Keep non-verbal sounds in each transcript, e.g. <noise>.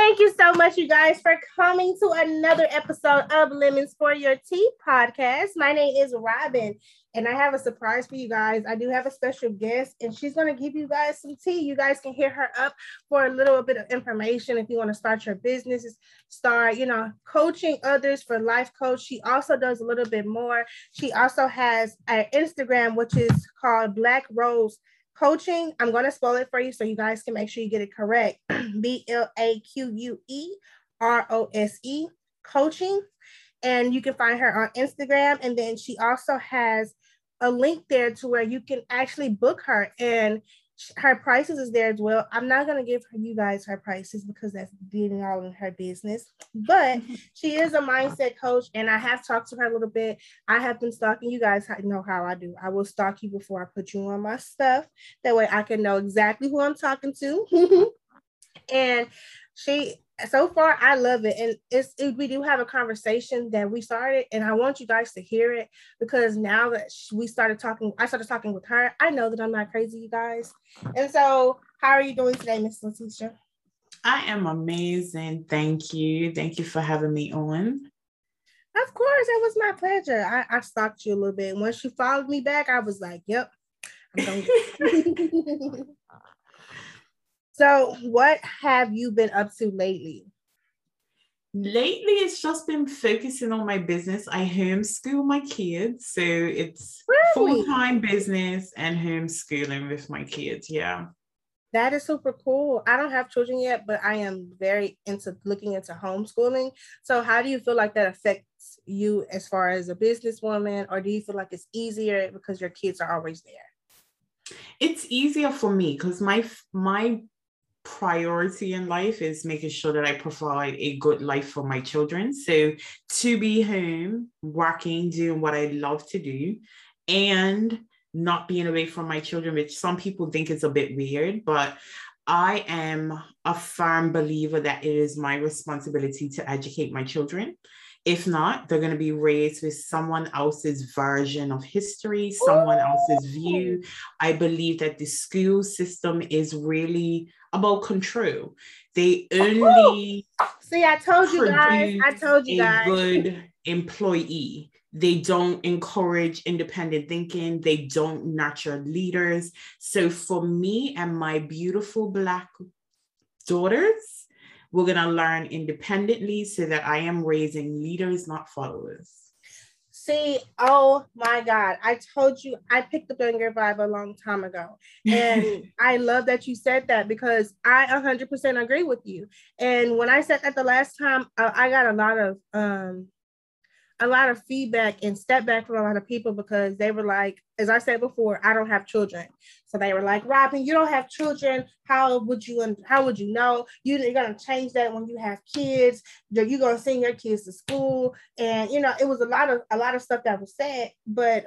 Thank you so much, you guys, for coming to another episode of Lemons for Your Tea podcast. My name is Robin, and I have a surprise for you guys. I do have a special guest, and she's going to give you guys some tea. You guys can hear her up for a little bit of information if you want to start your business, start, you know, coaching others for life coach. She also does a little bit more. She also has an Instagram, which is called Blaque Rose coaching. I'm going to spell it for you so you guys can make sure you get it correct. <clears throat> B L A Q U E R O S E coaching. And you can find her on Instagram. And then she also has a link there to where you can actually book her. And her prices is there as well. I'm not gonna give her you guys her prices because that's dealing all in her business. But mm-hmm. she is a mindset coach, and I have talked to her a little bit. I have been stalking you guys. I know how I do. I will stalk you before I put you on my stuff. That way I can know exactly who I'm talking to. <laughs> and she so far I love it, and it's it, we do have a conversation that we started, and I want you guys to hear it because now that we started talking, I started talking with her. I know that I'm not crazy, you guys, and so how are you doing today, Miss leticia I am amazing. Thank you. Thank you for having me on. Of course, it was my pleasure. I, I stalked you a little bit. Once you followed me back, I was like, "Yep." <laughs> So, what have you been up to lately? Lately, it's just been focusing on my business. I homeschool my kids. So, it's really? full time business and homeschooling with my kids. Yeah. That is super cool. I don't have children yet, but I am very into looking into homeschooling. So, how do you feel like that affects you as far as a businesswoman, or do you feel like it's easier because your kids are always there? It's easier for me because my my priority in life is making sure that I provide a good life for my children. So to be home, working, doing what I love to do, and not being away from my children, which some people think is a bit weird, but I am a firm believer that it is my responsibility to educate my children. If not, they're going to be raised with someone else's version of history, someone else's view. I believe that the school system is really about control. They only oh, see. I told you guys. I told you guys. good employee. They don't encourage independent thinking. They don't nurture leaders. So for me and my beautiful black daughters, we're gonna learn independently so that I am raising leaders, not followers. See, oh my God, I told you I picked up on your vibe a long time ago. And <laughs> I love that you said that because I 100% agree with you. And when I said that the last time, uh, I got a lot of um, a lot of feedback and step back from a lot of people because they were like, as I said before, I don't have children. So they were like, Robin, you don't have children. How would you how would you know? You're gonna change that when you have kids. You're gonna send your kids to school. And you know, it was a lot of a lot of stuff that was said, but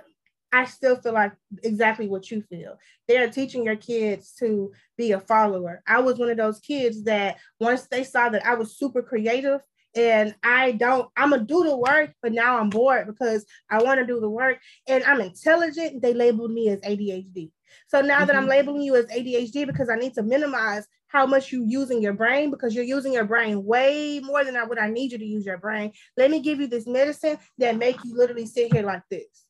I still feel like exactly what you feel. They're teaching your kids to be a follower. I was one of those kids that once they saw that I was super creative and I don't, I'm gonna do the work, but now I'm bored because I want to do the work and I'm intelligent. They labeled me as ADHD. So now mm-hmm. that I'm mm-hmm. labeling you as ADHD because I need to minimize how much you using your brain because you're using your brain way more than I would I need you to use your brain. Let me give you this medicine that make you literally sit here like this.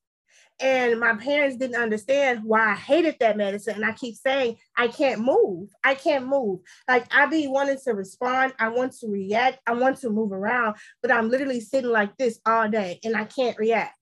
And my parents didn't understand why I hated that medicine. And I keep saying, I can't move. I can't move. Like I be wanting to respond. I want to react. I want to move around, but I'm literally sitting like this all day and I can't react.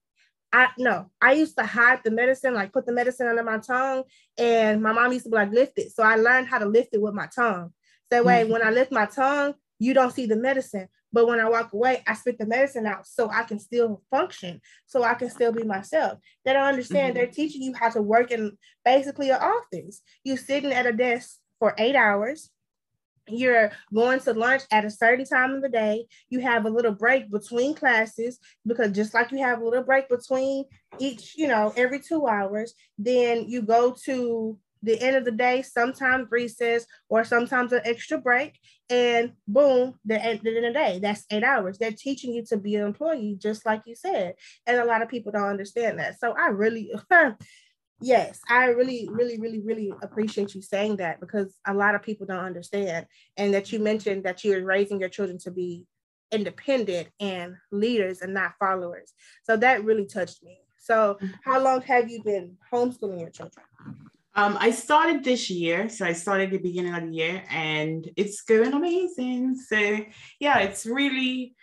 I no, I used to hide the medicine, like put the medicine under my tongue, and my mom used to be like, lift it. So I learned how to lift it with my tongue. That way, mm-hmm. when I lift my tongue, you don't see the medicine. But when I walk away, I spit the medicine out so I can still function, so I can still be myself. They don't understand. Mm-hmm. They're teaching you how to work in basically an office. You're sitting at a desk for eight hours. You're going to lunch at a certain time of the day. You have a little break between classes because just like you have a little break between each, you know, every two hours, then you go to the end of the day, sometimes recess or sometimes an extra break, and boom, the end, of the day, that's eight hours. They're teaching you to be an employee, just like you said. And a lot of people don't understand that. So I really, <laughs> Yes, I really, really, really, really appreciate you saying that because a lot of people don't understand. And that you mentioned that you're raising your children to be independent and leaders and not followers. So that really touched me. So, mm-hmm. how long have you been homeschooling your children? Um, I started this year, so I started the beginning of the year, and it's going amazing. So, yeah, it's really,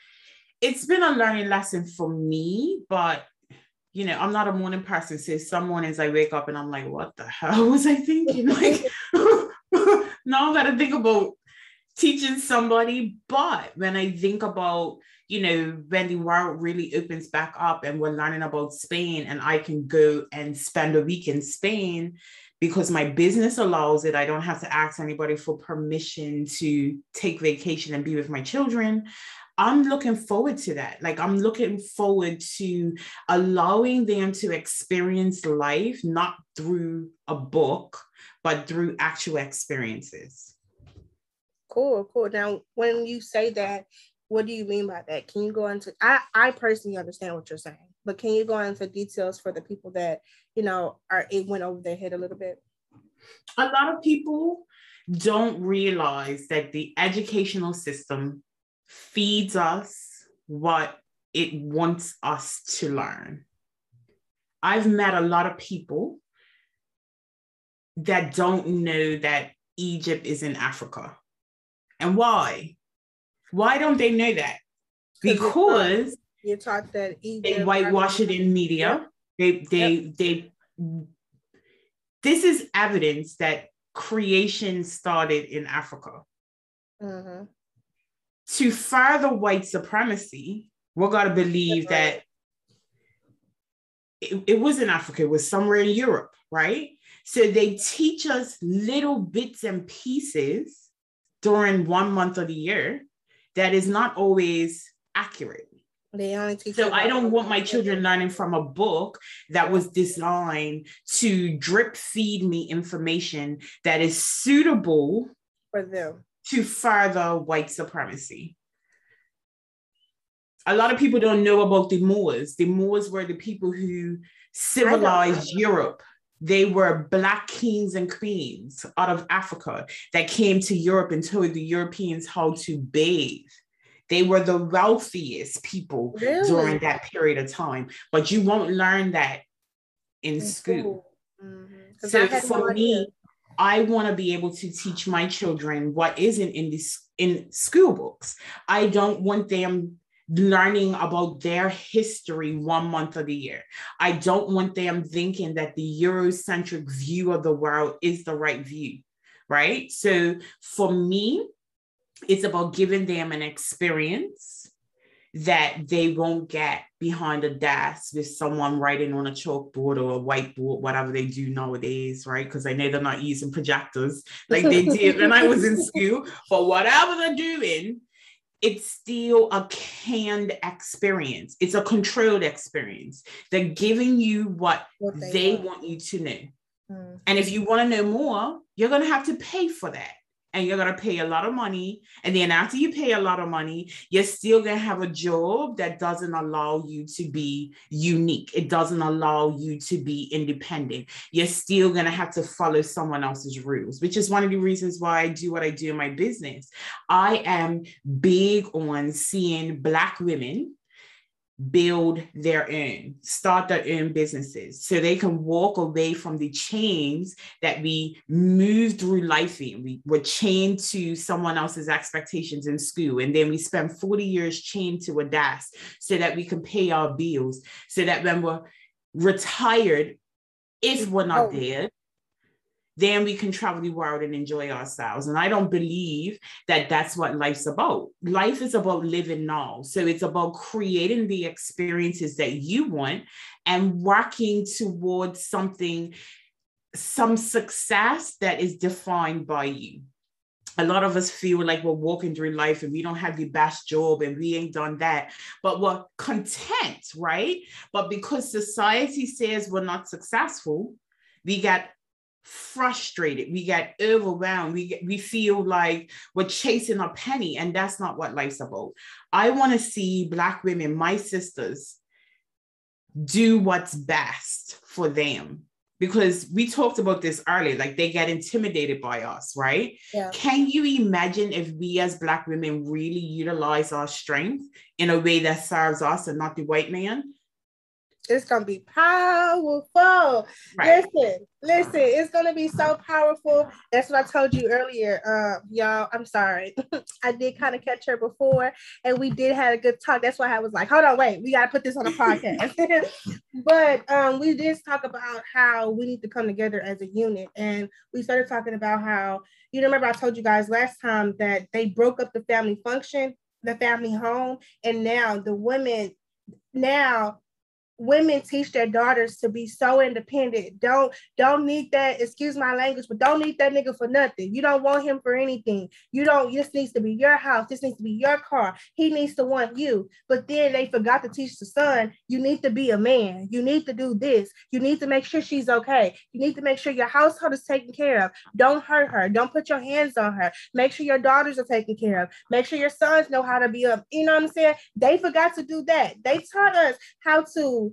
it's been a learning lesson for me, but you know, I'm not a morning person. So some mornings I wake up and I'm like, what the hell was I thinking? <laughs> Like, <laughs> now I got to think about teaching somebody. But when I think about, you know, when the world really opens back up and we're learning about Spain and I can go and spend a week in Spain because my business allows it, I don't have to ask anybody for permission to take vacation and be with my children. I'm looking forward to that. Like, I'm looking forward to allowing them to experience life not through a book, but through actual experiences. Cool, cool. Now, when you say that, what do you mean by that? Can you go into? I I personally understand what you're saying, but can you go into details for the people that you know are it went over their head a little bit? A lot of people don't realize that the educational system feeds us what it wants us to learn. I've met a lot of people that don't know that Egypt is in Africa. And why? Why don't they know that? Because you taught that Egypt they whitewash it in media. They they yep. they this is evidence that creation started in Africa. Mm-hmm to further white supremacy, we're going to believe that it, it was in Africa, it was somewhere in Europe, right? So they teach us little bits and pieces during one month of the year that is not always accurate. They only teach so I don't want my children learning from a book that was designed to drip feed me information that is suitable for them to further white supremacy. A lot of people don't know about the Moors. The Moors were the people who civilized Europe. They were black kings and queens out of Africa that came to Europe and told the Europeans how to bathe. They were the wealthiest people really? during that period of time, but you won't learn that in, in school. school. Mm-hmm. So for me, I want to be able to teach my children what isn't in this in school books. I don't want them learning about their history one month of the year. I don't want them thinking that the Eurocentric view of the world is the right view, right? So for me, it's about giving them an experience that they won't get behind a desk with someone writing on a chalkboard or a whiteboard, whatever they do nowadays, right? Because I know they're not using projectors like they <laughs> did when I was in school. But whatever they're doing, it's still a canned experience. It's a controlled experience. They're giving you what, what they, they want. want. you to know. Mm-hmm. And if you want to know more, you're going to have to pay for that and you're going to pay a lot of money. And then after you pay a lot of money, you're still going to have a job that doesn't allow you to be unique. It doesn't allow you to be independent. You're still going to have to follow someone else's rules, which is one of the reasons why I do what I do in my business. I am big on seeing Black women build their own, start their own businesses so they can walk away from the chains that we move through life in. We were chained to someone else's expectations in school, and then we spend 40 years chained to a desk so that we can pay our bills, so that when we're retired, if we're not oh. dead, then we can travel the world and enjoy ourselves. And I don't believe that that's what life's about. Life is about living now. So it's about creating the experiences that you want and working towards something, some success that is defined by you. A lot of us feel like we're walking through life and we don't have the best job and we ain't done that, but we're content, right? But because society says we're not successful, we got frustrated. We get overwhelmed. We get, we feel like we're chasing a penny and that's not what life's about. I want to see black women my sisters do what's best for them. Because we talked about this earlier like they get intimidated by us right? Yeah. can you imagine if we as black women really utilize our strength in a way that serves us and not the white man It's gonna be powerful. right Listen, listen, it's gonna be so powerful. That's what I told you earlier. Uh, y'all, I'm sorry. <laughs> I did kind of catch her before, and we did have a good talk. That's why I was like, hold on, wait, we gotta put this on a podcast. <laughs> but um, we did talk about how we need to come together as a unit, and we started talking about how you remember I told you guys last time that they broke up the family function, the family home, and now the women now women teach their daughters to be so independent. Don't don't need that, excuse my language, but don't need that nigga for nothing. You don't want him for anything. You don't, this needs to be your house. This needs to be your car. He needs to want you. But then they forgot to teach the son, you need to be a man. You need to do this. You need to make sure she's okay. You need to make sure your household is taken care of. Don't hurt her. Don't put your hands on her. Make sure your daughters are taken care of. Make sure your sons know how to be up. You know what I'm saying? They forgot to do that. They taught us how to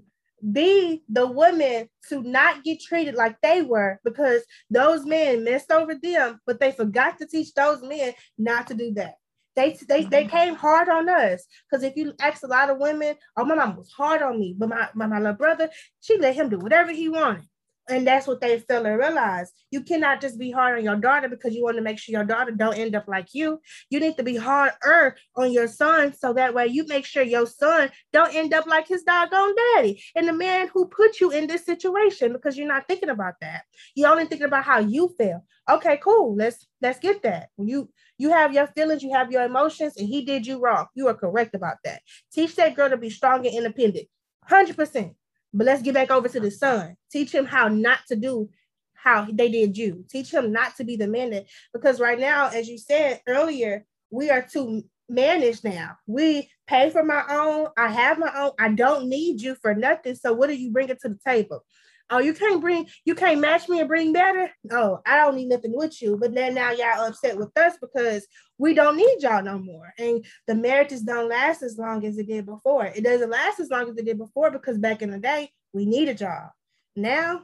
be the women to not get treated like they were because those men messed over them, but they forgot to teach those men not to do that. They, they, they mm-hmm. came hard on us because if you ask a lot of women, oh, my mom was hard on me, but my, my, my little brother, she let him do whatever he wanted. And that's what they fail to realize. You cannot just be hard on your daughter because you want to make sure your daughter don't end up like you. You need to be harder on your son so that way you make sure your son don't end up like his doggone daddy and the man who put you in this situation because you're not thinking about that. You're only thinking about how you feel. Okay, cool. Let's let's get that. When you you have your feelings, you have your emotions, and he did you wrong. You are correct about that. Teach that girl to be strong and independent. 100%. But let's get back over to the son. Teach him how not to do how they did you. Teach him not to be the man that, because right now, as you said earlier, we are too managed now. We pay for my own. I have my own. I don't need you for nothing. So what are you bringing to the table? Oh, you can't bring, you can't match me and bring better. Oh, I don't need nothing with you. But then now y'all upset with us because we don't need y'all no more. And the marriages don't last as long as it did before. It doesn't last as long as it did before because back in the day, we needed y'all. Now,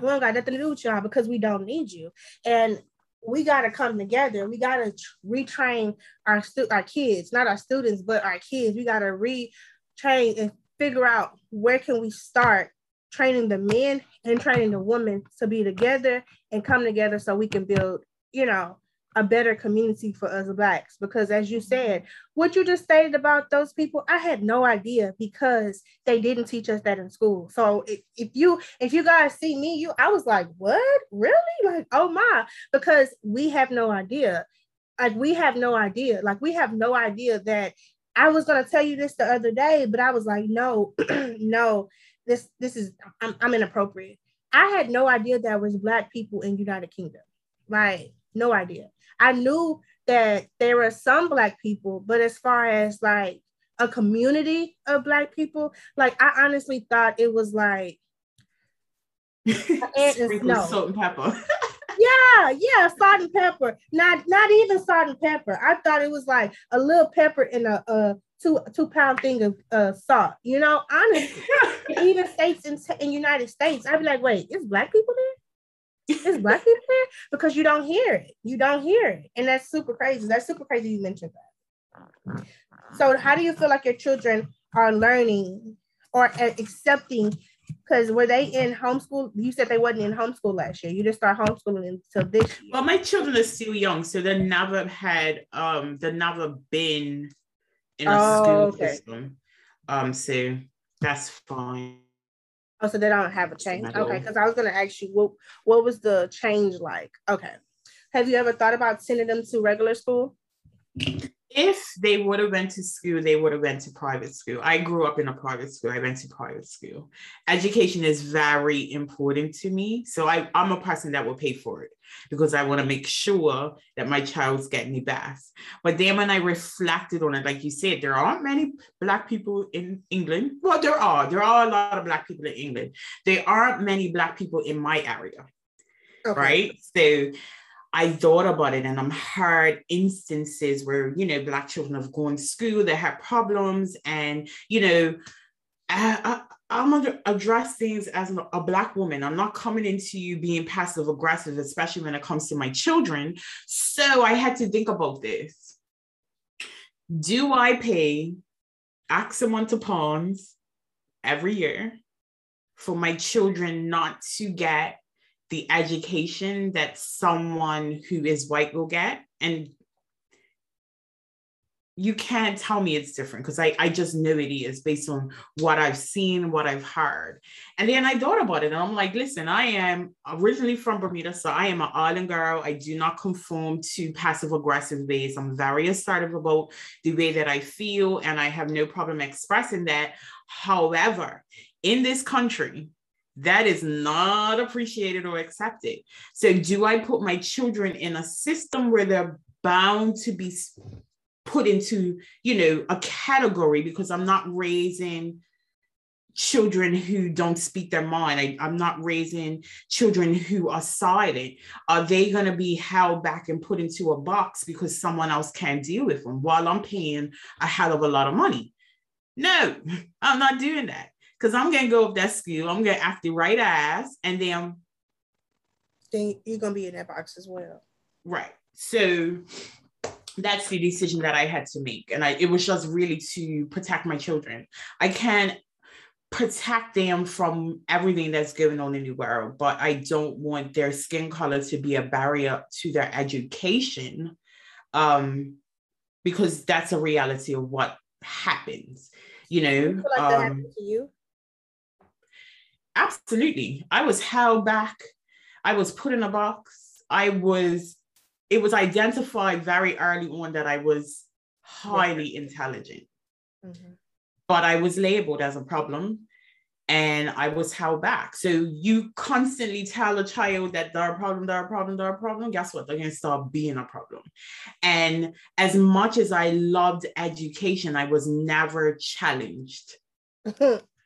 we don't got nothing to do with y'all because we don't need you. And we got to come together. We got to retrain our stu- our kids, not our students, but our kids. We got to retrain and figure out where can we start training the men and training the women to be together and come together so we can build, you know, a better community for us blacks. Because as you said, what you just stated about those people, I had no idea because they didn't teach us that in school. So if, if you if you guys see me, you I was like, what? Really? Like, oh my, because we have no idea. Like we have no idea. Like we have no idea that I was gonna tell you this the other day, but I was like, no, <clears throat> no, this this is I'm, I'm inappropriate. I had no idea there was black people in United Kingdom. Like no idea. I knew that there were some black people, but as far as like a community of black people, like I honestly thought it was like <laughs> Sprinkle no. salt and pepper. <laughs> yeah, yeah, salt and pepper. Not not even salt and pepper. I thought it was like a little pepper in a, a two two pound thing of uh, salt. You know, honestly, <laughs> even states in in United States, I'd be like, wait, is black people there? Is black people there? Because you don't hear it. You don't hear it, and that's super crazy. That's super crazy. You mentioned that. So, how do you feel like your children are learning or accepting? Because were they in homeschool? You said they wasn't in homeschool last year. You just start homeschooling until this year. Well, my children are still young, so they never had um they never been in a Oh, school okay. system. Um, so that's fine. Oh, so they don't have a change. Okay, because I was gonna ask you what what was the change like? Okay. Have you ever thought about sending them to regular school? If they would have went to school, they would have went to private school. I grew up in a private school. I went to private school. Education is very important to me. So I, I'm a person that will pay for it because I want to make sure that my child's getting the best. But then when I reflected on it, like you said, there aren't many black people in England. Well, there are. There are a lot of black people in England. There aren't many black people in my area Okay. right? So I thought about it and I'm heard instances where, you know, black children have gone to school, they have problems and, you know, I, am going to address things as a, black woman. I'm not coming into you being passive aggressive, especially when it comes to my children. So I had to think about this. Do I pay X amount of pounds every year for my children not to get the education that someone who is white will get? And you can't tell me it's different because I, I just know it is based on what I've seen, what I've heard. And then I thought about it and I'm like, listen, I am originally from Bermuda, so I am an island girl. I do not conform to passive aggressive ways. I'm very assertive about the way that I feel, and I have no problem expressing that. However, in this country, that is not appreciated or accepted. So, do I put my children in a system where they're bound to be put into you know a category because i'm not raising children who don't speak their mind. I, i'm not raising children who are silent. Are they going to be held back and put into a box because someone else can't deal with them while i'm paying a hell of a lot of money? No <laughs> i'm not doing that because i'm going to go up that school i'm going to act the right ass and then then you're going to be in that box as well right so that's the decision that I had to make. And I, it was just really to protect my children. I can't protect them from everything that's going on in the world, but I don't want their skin color to be a barrier to their education um, because that's a reality of what happens. You know, like um, to you? Absolutely. I was held back. I was put in a box. I was it was identified very early on that I was highly intelligent. Mm-hmm. But I was labeled as a problem and I was held back. So you constantly tell a child that they're a problem, they're a problem, they're a problem. Guess what? They're going to start being a problem. And as much as I loved education, I was never challenged. <laughs>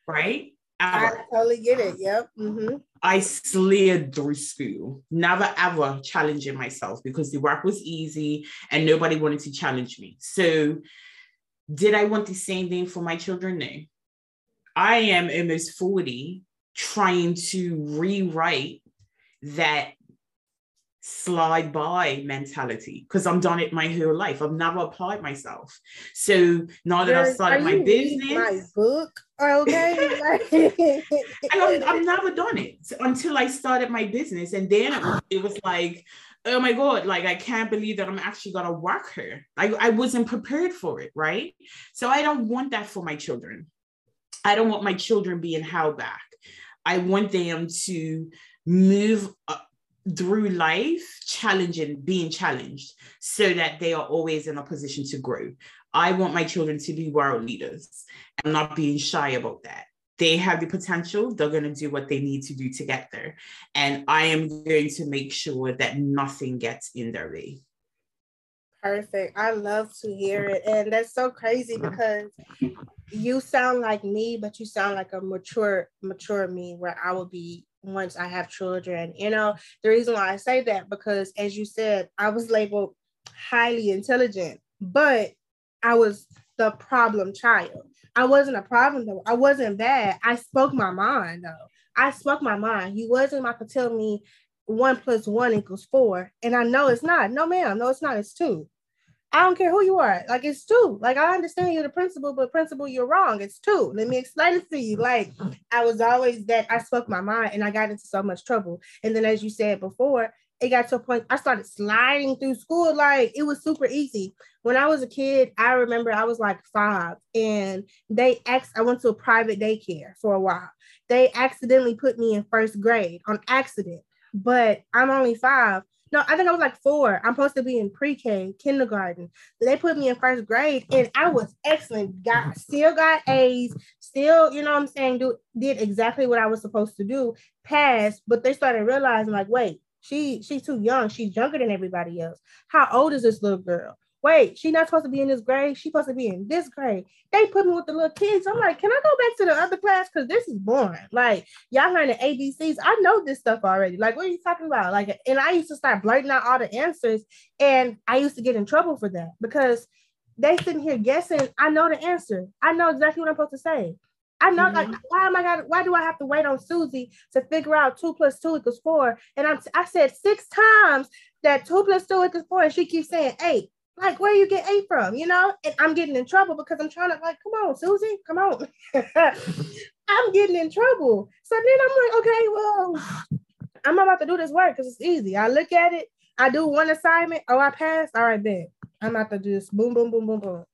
right? Ever. I totally get it. Yep. Mm-hmm. I slid through school, never ever challenging myself because the work was easy and nobody wanted to challenge me. So, did I want the same thing for my children? No. I am almost 40 trying to rewrite that slide by mentality because I'm done it my whole life. I've never applied myself. So now that I've started my business, my book, okay, I've, I've, never done it until I started my business, and then it was, it was like. Oh my God, like I can't believe that I'm actually gonna work here. I, I wasn't prepared for it, right? So I don't want that for my children. I don't want my children being held back. I want them to move through life challenging being challenged so that they are always in a position to grow. I want my children to be world leaders i'm not being shy about that. They have the potential. They're going to do what they need to do to get there. And i am going to make sure that nothing gets in their way. Perfect. I love to hear it. And that's so crazy because you sound like me but you sound like a mature mature me where i will be once I have children. You know, the reason why I say that because as you said, I was labeled highly intelligent, but I was the problem child. I wasn't a problem though. I wasn't bad. I spoke my mind though. I spoke my mind. He wasn't about to tell me one plus one equals four. And I know it's not. No, ma'am. No, it's not. It's two. I don't care who you are. Like it's two. Like I understand you're the principal, but principal, you're wrong. It's two. Let me explain it to you. Like I was always that I spoke my mind and I got into so much trouble. And then as you said before, it got to a point I started sliding through school. Like it was super easy. When I was a kid, I remember I was like five and they ex I went to a private daycare for a while. They accidentally put me in first grade on accident, but I'm only five. No, I think I was like four. I'm supposed to be in pre-K, kindergarten. They put me in first grade, and I was excellent. Got still got A's, still, you know what I'm saying, do did exactly what I was supposed to do, passed, but they started realizing, like, wait, she she's too young, she's younger than everybody else. How old is this little girl? Wait, she's not supposed to be in this grade. She's supposed to be in this grade. They put me with the little kids. I'm like, can I go back to the other class? Because this is boring. Like, y'all learning ABCs. I know this stuff already. Like, what are you talking about? Like, and I used to start blurting out all the answers. And I used to get in trouble for that because they sitting here guessing. I know the answer. I know exactly what I'm supposed to say. I know, mm-hmm. like, why am I got? Why do I have to wait on Susie to figure out two plus two equals four? And I'm, I said six times that two plus two equals four, and she keeps saying eight. Like, where you get eight from? You know? And I'm getting in trouble because I'm trying to like, come on, Susie, come on. <laughs> I'm getting in trouble. So then I'm like, okay, well, I'm about to do this work because it's easy. I look at it, I do one assignment. Oh, I passed. All right, then I'm about to do this. Boom, boom, boom, boom, boom.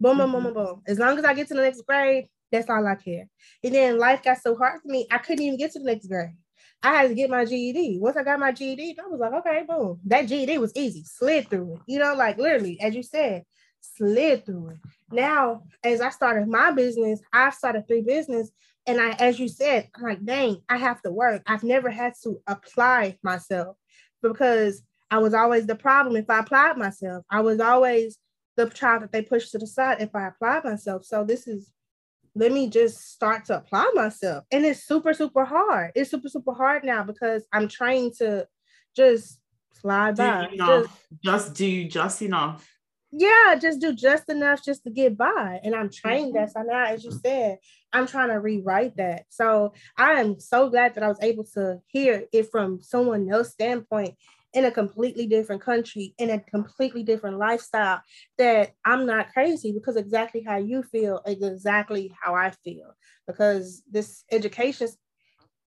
Boom, boom, boom, boom, boom. As long as I get to the next grade, that's all I care. And then life got so hard for me, I couldn't even get to the next grade. I had to get my GED. Once I got my GED, I was like, okay, boom. That GED was easy, slid through it. You know, like literally, as you said, slid through it. Now, as I started my business, I've started three business. And I, as you said, I'm like, dang, I have to work. I've never had to apply myself because I was always the problem if I applied myself. I was always the child that they pushed to the side if I applied myself. So this is let me just start to apply myself. And it's super, super hard. It's super, super hard now because I'm trying to just slide do by. Enough. Just, just do just enough. Yeah, just do just enough just to get by. And I'm trying mm-hmm. that. So now, as you said, I'm trying to rewrite that. So I am so glad that I was able to hear it from someone else's standpoint in a completely different country, in a completely different lifestyle, that I'm not crazy because exactly how you feel is exactly how I feel. Because this education,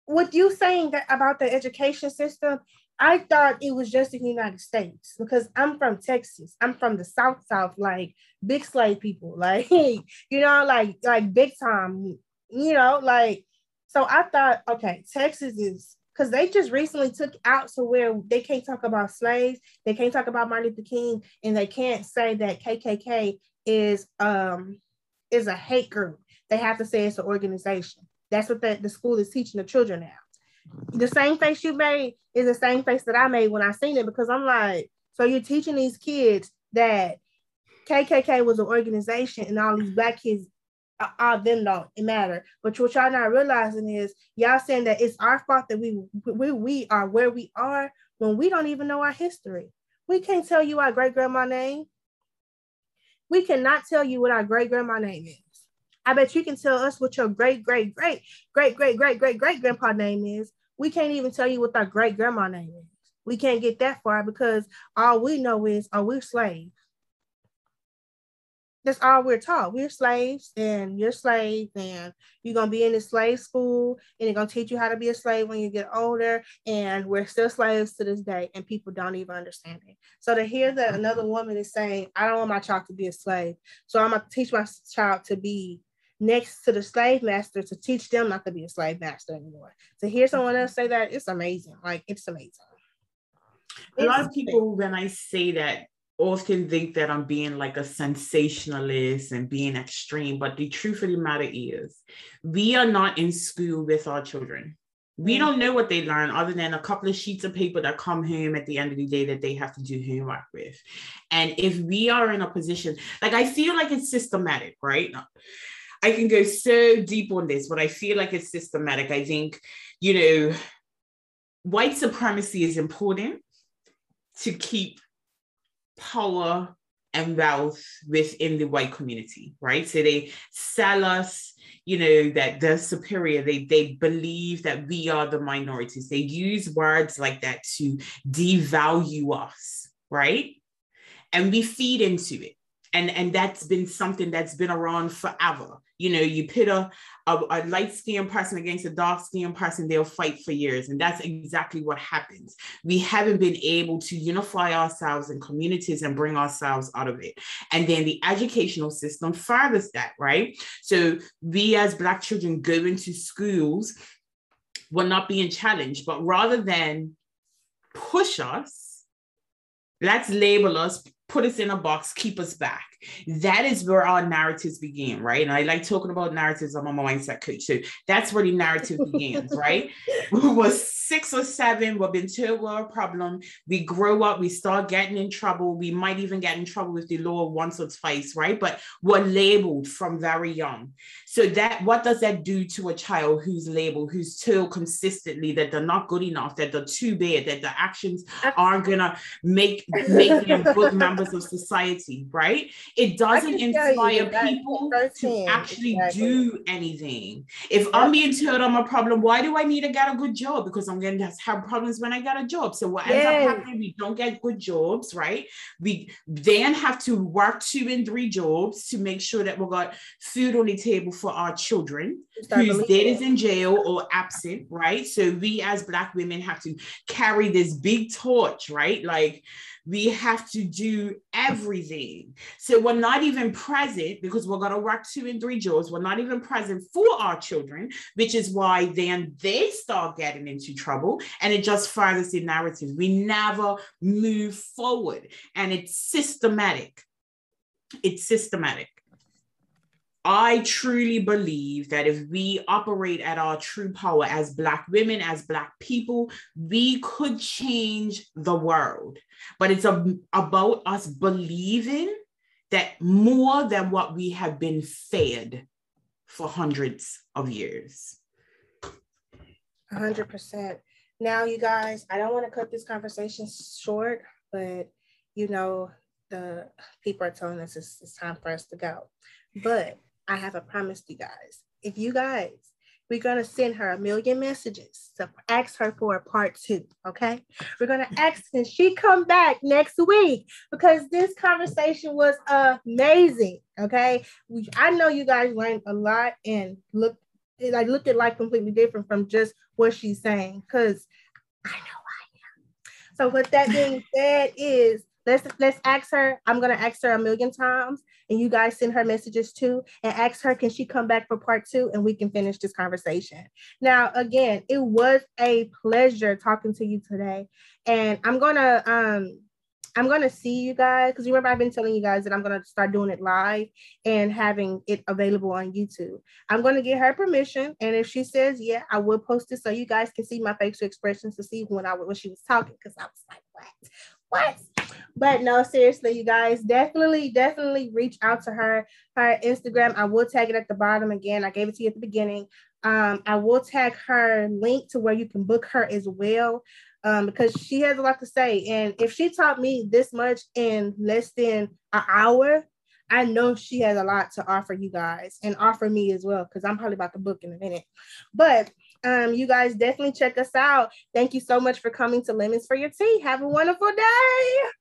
with you saying that about the education system, I thought it was just the United States because I'm from Texas. I'm from the South South, like big slave people, <laughs> like you know, like like big time, you know, like so I thought, okay, Texas is because they just recently took out to where they can't talk about slaves, they can't talk about Martin Luther King, and they can't say that KKK is um is a hate group. They have to say it's an organization. That's what the, the school is teaching the children now. The same face you made is the same face that I made when I seen it because I'm like, so you're teaching these kids that KKK was an organization and all these black kids all them don't it matter. But what y'all not realizing is y'all saying that it's our fault that we we we are where we are when we don't even know our history. We can't tell you our great grandma name. We cannot tell you what our great grandma name is. I bet you can tell us what your great great great great great great great great grandpa name is. We can't even tell you what our great grandma name is. We can't get that far because all we know is, are we're slaves? That's all we're taught. We're slaves and you're slaves and you're gonna be in the slave school and they're gonna teach you how to be a slave when you get older. And we're still slaves to this day, and people don't even understand it. So to hear that another woman is saying, I don't want my child to be a slave, so I'm gonna teach my child to be next to the slave master to teach them not to be a slave master anymore. To hear someone else say that, it's amazing. Like it's amazing. A lot of people, when I say that, often think that I'm being like a sensationalist and being extreme, but the truth of the matter is, we are not in school with our children. We mm. don't know what they learn other than a couple of sheets of paper that come home at the end of the day that they have to do homework with. And if we are in a position, like I feel like it's systematic, right? I can go so deep on this, but I feel like it's systematic. I think, you know, white supremacy is important to keep power and wealth within the white community, right? So they sell us, you know, that they're superior. They they believe that we are the minorities. They use words like that to devalue us, right? And we feed into it. And, and that's been something that's been around forever. You know, you pit a, a, a light skinned person against a dark skinned person, they'll fight for years. And that's exactly what happens. We haven't been able to unify ourselves in communities and bring ourselves out of it. And then the educational system furthers that, right? So we as Black children go into schools, we're not being challenged, but rather than push us, let's label us, put us in a box, keep us back that is where our narratives begin, right? And I like talking about narratives. I'm a mindset coach. So that's where the narrative begins, right? <laughs> We was six or seven, we've been told we're a problem. We grow up, we start getting in trouble. We might even get in trouble with the law once or twice, right? But we're labeled from very young. So that what does that do to a child who's labeled, who's told consistently that they're not good enough, that they're too bad, that the actions aren't gonna make make them good members of society, right? It doesn't inspire people to actually exactly. do anything. If yep. I'm being told I'm a problem, why do I need to get a good job? Because I'm going to have problems when I get a job. So what yes. ends up happening, we don't get good jobs, right? We then have to work two and three jobs to make sure that we got food on the table for our children whose dad is in jail or absent, right? So we as black women have to carry this big torch, right? Like we have to do everything. So we're not even present because we're going to work two and three jobs. We're not even present for our children, which is why then they start getting into trouble. And it just furthers the narrative. We never move forward. And it's systematic. It's systematic. I truly believe that if we operate at our true power as Black women, as Black people, we could change the world. But it's a, about us believing that more than what we have been fed for hundreds of years. 100%. Now, you guys, I don't want to cut this conversation short, but you know, the people are telling us it's, it's time for us to go. But I have a promise to you guys. If you guys, we're gonna send her a million messages to ask her for a part two. Okay, we're gonna <laughs> ask and she come back next week because this conversation was amazing. Okay, we, I know you guys learned a lot and look, like looked at life completely different from just what she's saying because I know I am. So with that being <laughs> said, is let's let's ask her. I'm gonna ask her a million times, and you guys send her messages too, and ask her can she come back for part two, and we can finish this conversation. Now, again, it was a pleasure talking to you today, and I'm gonna um I'm gonna see you guys because remember I've been telling you guys that I'm gonna start doing it live and having it available on YouTube. I'm gonna get her permission, and if she says yeah, I will post it so you guys can see my facial expressions to see when I when she was talking because I was like, what, what? But no, seriously, you guys definitely, definitely reach out to her. Her Instagram, I will tag it at the bottom again. I gave it to you at the beginning. Um, I will tag her link to where you can book her as well. Um, because she has a lot to say. And if she taught me this much in less than an hour, I know she has a lot to offer you guys and offer me as well, because I'm probably about to book in a minute. But um, you guys definitely check us out. Thank you so much for coming to Lemons for Your Tea. Have a wonderful day.